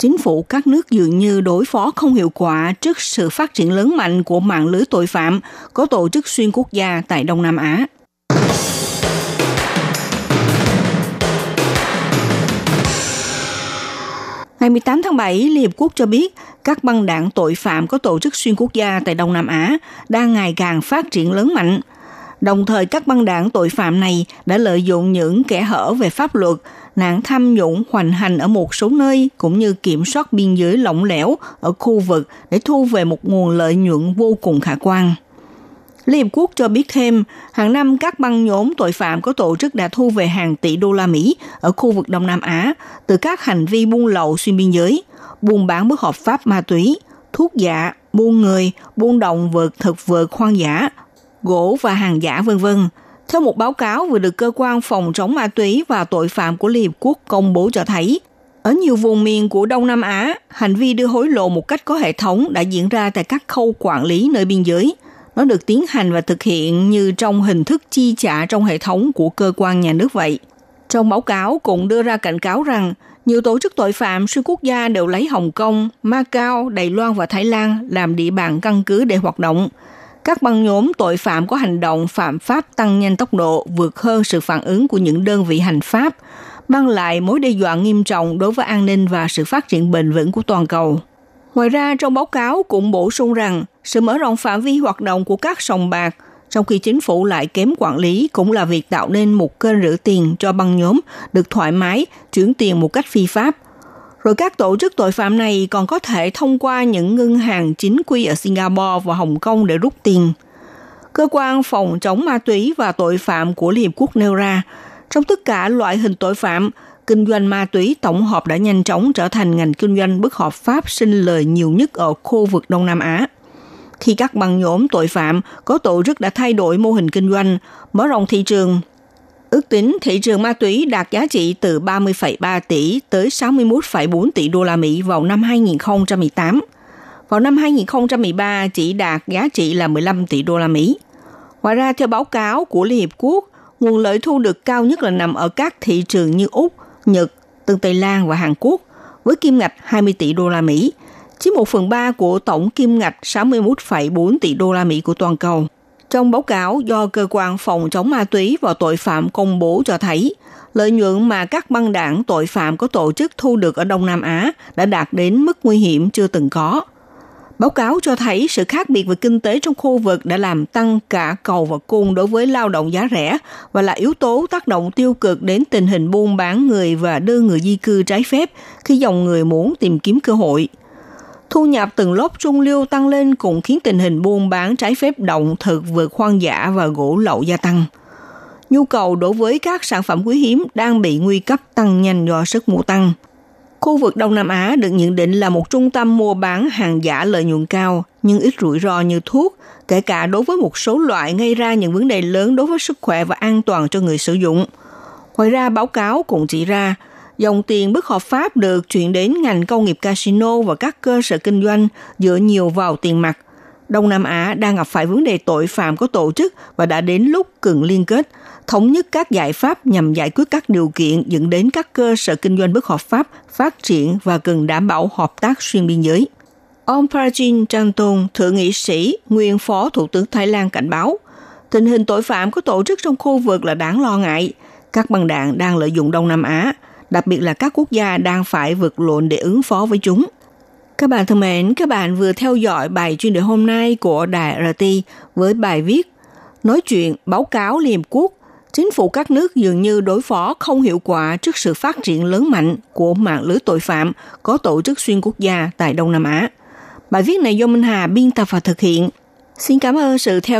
chính phủ các nước dường như đối phó không hiệu quả trước sự phát triển lớn mạnh của mạng lưới tội phạm có tổ chức xuyên quốc gia tại Đông Nam Á. Ngày 18 tháng 7, Liên Hiệp Quốc cho biết các băng đảng tội phạm có tổ chức xuyên quốc gia tại Đông Nam Á đang ngày càng phát triển lớn mạnh. Đồng thời các băng đảng tội phạm này đã lợi dụng những kẻ hở về pháp luật nạn tham nhũng hoành hành ở một số nơi cũng như kiểm soát biên giới lỏng lẻo ở khu vực để thu về một nguồn lợi nhuận vô cùng khả quan. Liên Hợp Quốc cho biết thêm, hàng năm các băng nhóm tội phạm có tổ chức đã thu về hàng tỷ đô la Mỹ ở khu vực Đông Nam Á từ các hành vi buôn lậu xuyên biên giới, buôn bán bất hợp pháp ma túy, thuốc giả, buôn người, buôn động vật thực vật hoang dã, gỗ và hàng giả vân vân theo một báo cáo vừa được cơ quan phòng chống ma túy và tội phạm của Liên Hợp Quốc công bố cho thấy, ở nhiều vùng miền của Đông Nam Á, hành vi đưa hối lộ một cách có hệ thống đã diễn ra tại các khâu quản lý nơi biên giới. Nó được tiến hành và thực hiện như trong hình thức chi trả trong hệ thống của cơ quan nhà nước vậy. Trong báo cáo cũng đưa ra cảnh cáo rằng nhiều tổ chức tội phạm xuyên quốc gia đều lấy Hồng Kông, Macau, Đài Loan và Thái Lan làm địa bàn căn cứ để hoạt động – các băng nhóm tội phạm có hành động phạm pháp tăng nhanh tốc độ vượt hơn sự phản ứng của những đơn vị hành pháp, mang lại mối đe dọa nghiêm trọng đối với an ninh và sự phát triển bền vững của toàn cầu. Ngoài ra, trong báo cáo cũng bổ sung rằng sự mở rộng phạm vi hoạt động của các sòng bạc, trong khi chính phủ lại kém quản lý cũng là việc tạo nên một kênh rửa tiền cho băng nhóm được thoải mái chuyển tiền một cách phi pháp – rồi các tổ chức tội phạm này còn có thể thông qua những ngân hàng chính quy ở Singapore và Hồng Kông để rút tiền. Cơ quan phòng chống ma túy và tội phạm của Liên Hiệp Quốc nêu ra, trong tất cả loại hình tội phạm, kinh doanh ma túy tổng hợp đã nhanh chóng trở thành ngành kinh doanh bất hợp pháp sinh lời nhiều nhất ở khu vực Đông Nam Á. Khi các băng nhóm tội phạm có tổ chức đã thay đổi mô hình kinh doanh, mở rộng thị trường Ước tính thị trường ma túy đạt giá trị từ 30,3 tỷ tới 61,4 tỷ đô la Mỹ vào năm 2018. Vào năm 2013 chỉ đạt giá trị là 15 tỷ đô la Mỹ. Ngoài ra, theo báo cáo của Liên Hiệp Quốc, nguồn lợi thu được cao nhất là nằm ở các thị trường như Úc, Nhật, Tân Tây Lan và Hàn Quốc, với kim ngạch 20 tỷ đô la Mỹ, chiếm 1 phần 3 của tổng kim ngạch 61,4 tỷ đô la Mỹ của toàn cầu. Trong báo cáo do Cơ quan Phòng chống ma túy và tội phạm công bố cho thấy, lợi nhuận mà các băng đảng tội phạm có tổ chức thu được ở Đông Nam Á đã đạt đến mức nguy hiểm chưa từng có. Báo cáo cho thấy sự khác biệt về kinh tế trong khu vực đã làm tăng cả cầu và cung đối với lao động giá rẻ và là yếu tố tác động tiêu cực đến tình hình buôn bán người và đưa người di cư trái phép khi dòng người muốn tìm kiếm cơ hội – Thu nhập từng lốp trung lưu tăng lên cũng khiến tình hình buôn bán trái phép động thực vượt hoang dã và gỗ lậu gia tăng. Nhu cầu đối với các sản phẩm quý hiếm đang bị nguy cấp tăng nhanh do sức mua tăng. Khu vực Đông Nam Á được nhận định là một trung tâm mua bán hàng giả lợi nhuận cao, nhưng ít rủi ro như thuốc, kể cả đối với một số loại gây ra những vấn đề lớn đối với sức khỏe và an toàn cho người sử dụng. Ngoài ra, báo cáo cũng chỉ ra, Dòng tiền bất hợp pháp được chuyển đến ngành công nghiệp casino và các cơ sở kinh doanh dựa nhiều vào tiền mặt. Đông Nam Á đang gặp phải vấn đề tội phạm có tổ chức và đã đến lúc cần liên kết, thống nhất các giải pháp nhằm giải quyết các điều kiện dẫn đến các cơ sở kinh doanh bất hợp pháp phát triển và cần đảm bảo hợp tác xuyên biên giới. Ông Prajin Chanton, thượng nghị sĩ, nguyên phó thủ tướng Thái Lan cảnh báo, tình hình tội phạm có tổ chức trong khu vực là đáng lo ngại. Các băng đảng đang lợi dụng Đông Nam Á đặc biệt là các quốc gia đang phải vượt lộn để ứng phó với chúng. Các bạn thân mến, các bạn vừa theo dõi bài chuyên đề hôm nay của Đài RT với bài viết Nói chuyện báo cáo Liên Hợp Quốc Chính phủ các nước dường như đối phó không hiệu quả trước sự phát triển lớn mạnh của mạng lưới tội phạm có tổ chức xuyên quốc gia tại Đông Nam Á. Bài viết này do Minh Hà biên tập và thực hiện. Xin cảm ơn sự theo